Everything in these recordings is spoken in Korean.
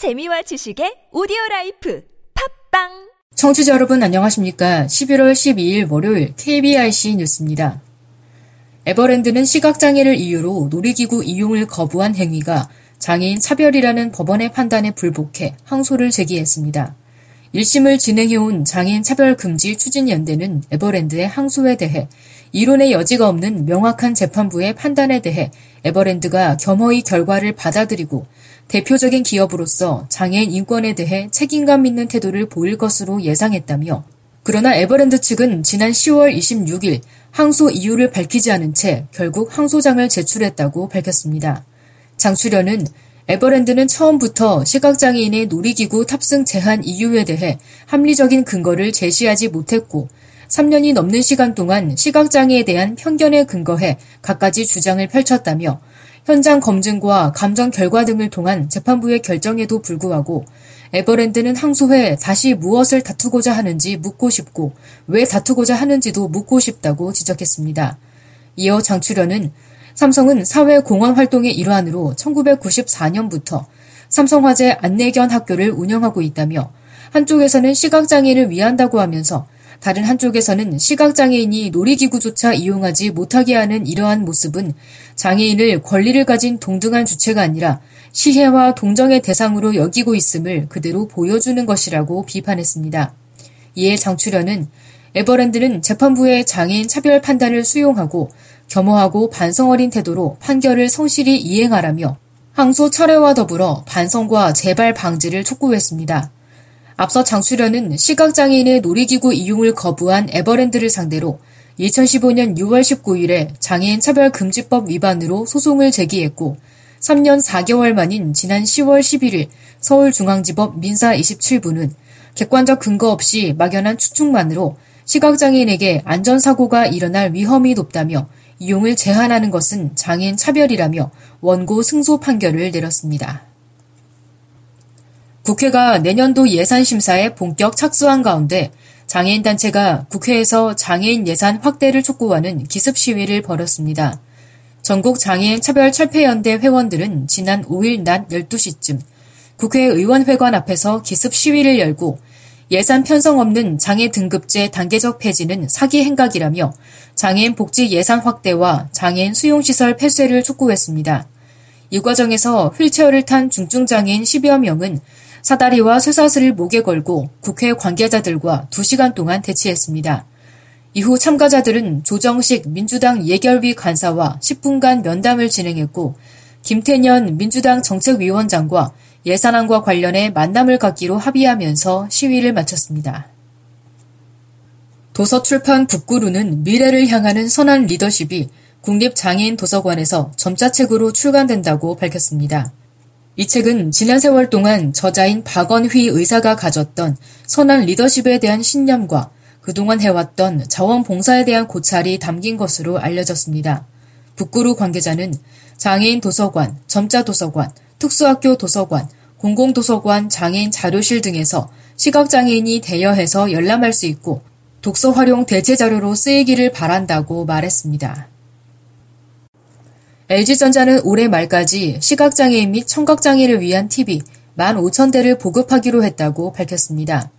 재미와 지식의 오디오 라이프 팝빵 청취자 여러분 안녕하십니까? 11월 12일 월요일 KBIC 뉴스입니다. 에버랜드는 시각장애를 이유로 놀이기구 이용을 거부한 행위가 장애인 차별이라는 법원의 판단에 불복해 항소를 제기했습니다. 1심을 진행해온 장애인 차별금지 추진연대는 에버랜드의 항소에 대해 이론의 여지가 없는 명확한 재판부의 판단에 대해 에버랜드가 겸허히 결과를 받아들이고 대표적인 기업으로서 장애인 인권에 대해 책임감 있는 태도를 보일 것으로 예상했다며 그러나 에버랜드 측은 지난 10월 26일 항소 이유를 밝히지 않은 채 결국 항소장을 제출했다고 밝혔습니다. 장출연은 에버랜드는 처음부터 시각장애인의 놀이기구 탑승 제한 이유에 대해 합리적인 근거를 제시하지 못했고 3년이 넘는 시간 동안 시각장애에 대한 편견에 근거해 갖가지 주장을 펼쳤다며 현장 검증과 감정 결과 등을 통한 재판부의 결정에도 불구하고 에버랜드는 항소해 다시 무엇을 다투고자 하는지 묻고 싶고 왜 다투고자 하는지도 묻고 싶다고 지적했습니다. 이어 장출연은 삼성은 사회 공헌 활동의 일환으로 1994년부터 삼성화재 안내견 학교를 운영하고 있다며 한쪽에서는 시각장애인을 위한다고 하면서 다른 한쪽에서는 시각장애인이 놀이기구조차 이용하지 못하게 하는 이러한 모습은 장애인을 권리를 가진 동등한 주체가 아니라 시혜와 동정의 대상으로 여기고 있음을 그대로 보여주는 것이라고 비판했습니다. 이에 장출연은 에버랜드는 재판부의 장애인 차별 판단을 수용하고 겸허하고 반성 어린 태도로 판결을 성실히 이행하라며 항소 철회와 더불어 반성과 재발 방지를 촉구했습니다. 앞서 장수련은 시각장애인의 놀이기구 이용을 거부한 에버랜드를 상대로 2015년 6월 19일에 장애인 차별금지법 위반으로 소송을 제기했고 3년 4개월 만인 지난 10월 11일 서울중앙지법 민사 27부는 객관적 근거 없이 막연한 추측만으로 시각장애인에게 안전사고가 일어날 위험이 높다며 이용을 제한하는 것은 장애인 차별이라며 원고 승소 판결을 내렸습니다. 국회가 내년도 예산 심사에 본격 착수한 가운데 장애인 단체가 국회에서 장애인 예산 확대를 촉구하는 기습 시위를 벌였습니다. 전국 장애인 차별 철폐연대 회원들은 지난 5일 낮 12시쯤 국회 의원회관 앞에서 기습 시위를 열고 예산 편성 없는 장애 등급제 단계적 폐지는 사기 행각이라며 장애인 복지 예산 확대와 장애인 수용시설 폐쇄를 촉구했습니다. 이 과정에서 휠체어를 탄 중증장애인 10여 명은 사다리와 쇠사슬을 목에 걸고 국회 관계자들과 2시간 동안 대치했습니다. 이후 참가자들은 조정식 민주당 예결위 간사와 10분간 면담을 진행했고 김태년 민주당 정책위원장과 예산안과 관련해 만남을 갖기로 합의하면서 시위를 마쳤습니다. 도서출판 북구루는 미래를 향하는 선한 리더십이 국립장애인 도서관에서 점자책으로 출간된다고 밝혔습니다. 이 책은 지난 세월 동안 저자인 박원휘 의사가 가졌던 선한 리더십에 대한 신념과 그동안 해왔던 자원봉사에 대한 고찰이 담긴 것으로 알려졌습니다. 북구루 관계자는 장애인 도서관, 점자 도서관, 특수학교 도서관, 공공도서관 장애인 자료실 등에서 시각장애인이 대여해서 열람할 수 있고 독서 활용 대체 자료로 쓰이기를 바란다고 말했습니다. LG전자는 올해 말까지 시각장애인 및 청각장애를 위한 TV 15,000대를 보급하기로 했다고 밝혔습니다.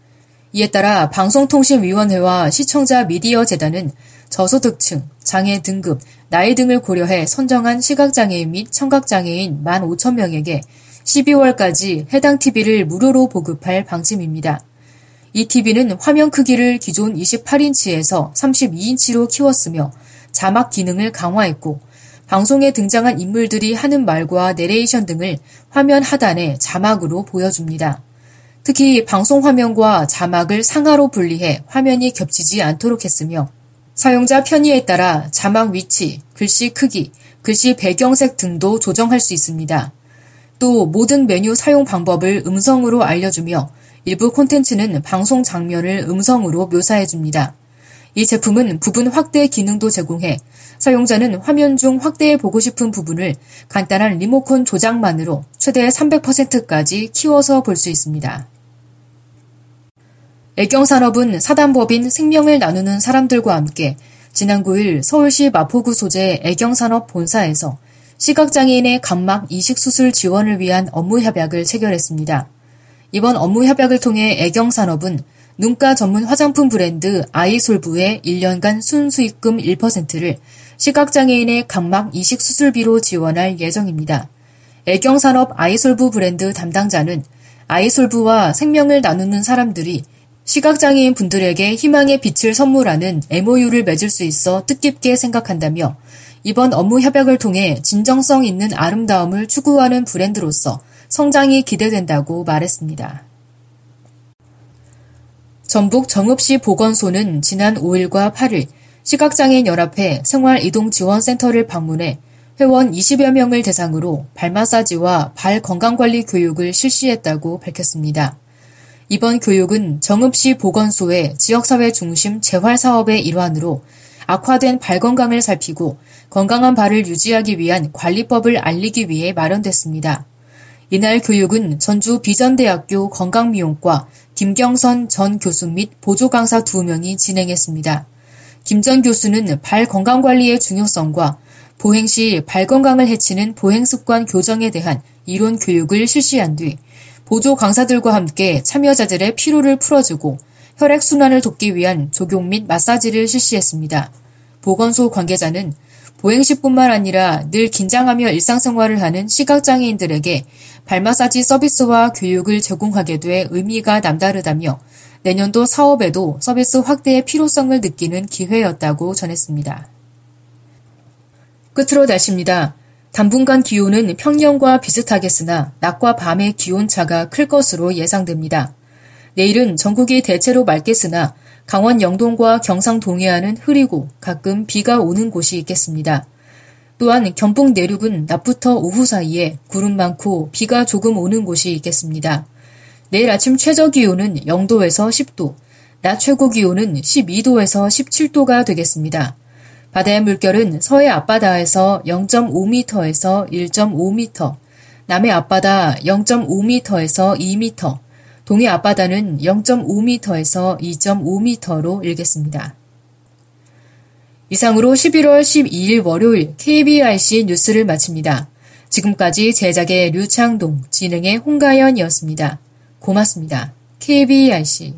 이에 따라 방송통신위원회와 시청자 미디어 재단은 저소득층, 장애 등급, 나이 등을 고려해 선정한 시각장애인 및 청각장애인 15,000명에게 12월까지 해당 TV를 무료로 보급할 방침입니다. 이 TV는 화면 크기를 기존 28인치에서 32인치로 키웠으며 자막 기능을 강화했고 방송에 등장한 인물들이 하는 말과 내레이션 등을 화면 하단에 자막으로 보여줍니다. 특히 방송 화면과 자막을 상하로 분리해 화면이 겹치지 않도록 했으며 사용자 편의에 따라 자막 위치, 글씨 크기, 글씨 배경색 등도 조정할 수 있습니다. 또 모든 메뉴 사용 방법을 음성으로 알려주며 일부 콘텐츠는 방송 장면을 음성으로 묘사해줍니다. 이 제품은 부분 확대 기능도 제공해 사용자는 화면 중 확대해 보고 싶은 부분을 간단한 리모컨 조작만으로 최대 300%까지 키워서 볼 수 있습니다. 애경산업은 사단법인 생명을 나누는 사람들과 함께 지난 9일 서울시 마포구 소재 애경산업 본사에서 시각장애인의 각막 이식 수술 지원을 위한 업무 협약을 체결했습니다. 이번 업무 협약을 통해 애경산업은 눈가 전문 화장품 브랜드 아이솔브의 1년간 순수익금 1%를 시각장애인의 각막 이식 수술비로 지원할 예정입니다. 애경산업 아이솔브 브랜드 담당자는 아이솔브와 생명을 나누는 사람들이 시각장애인 분들에게 희망의 빛을 선물하는 MOU를 맺을 수 있어 뜻깊게 생각한다며 이번 업무 협약을 통해 진정성 있는 아름다움을 추구하는 브랜드로서 성장이 기대된다고 말했습니다. 전북 정읍시 보건소는 지난 5일과 8일 시각장애인 연합회 생활이동지원센터를 방문해 회원 20여 명을 대상으로 발 마사지와 발 건강관리 교육을 실시했다고 밝혔습니다. 이번 교육은 정읍시 보건소의 지역사회 중심 재활 사업의 일환으로 악화된 발 건강을 살피고 건강한 발을 유지하기 위한 관리법을 알리기 위해 마련됐습니다. 이날 교육은 전주 비전대학교 건강미용과 김경선 전 교수 및 보조 강사 2명이 진행했습니다. 김 전 교수는 발 건강관리의 중요성과 보행 시 발 건강을 해치는 보행 습관 교정에 대한 이론 교육을 실시한 뒤 보조 강사들과 함께 참여자들의 피로를 풀어주고 혈액순환을 돕기 위한 조경 및 마사지를 실시했습니다. 보건소 관계자는 보행시뿐만 아니라 늘 긴장하며 일상생활을 하는 시각장애인들에게 발마사지 서비스와 교육을 제공하게 돼 의미가 남다르다며 내년도 사업에도 서비스 확대의 필요성을 느끼는 기회였다고 전했습니다. 끝으로 날씨입니다. 당분간 기온은 평년과 비슷하겠으나 낮과 밤의 기온차가 클 것으로 예상됩니다. 내일은 전국이 대체로 맑겠으나 강원 영동과 경상 동해안은 흐리고 가끔 비가 오는 곳이 있겠습니다. 또한 경북 내륙은 낮부터 오후 사이에 구름 많고 비가 조금 오는 곳이 있겠습니다. 내일 아침 최저 기온은 0도에서 10도, 낮 최고 기온은 12도에서 17도가 되겠습니다. 바다의 물결은 서해 앞바다에서 0.5m에서 1.5m, 남해 앞바다 0.5m에서 2m, 동해 앞바다는 0.5m에서 2.5m로 일겠습니다. 이상으로 11월 12일 월요일 KBRC 뉴스를 마칩니다. 지금까지 제작의 류창동, 진행의 홍가연이었습니다. 고맙습니다. KBRC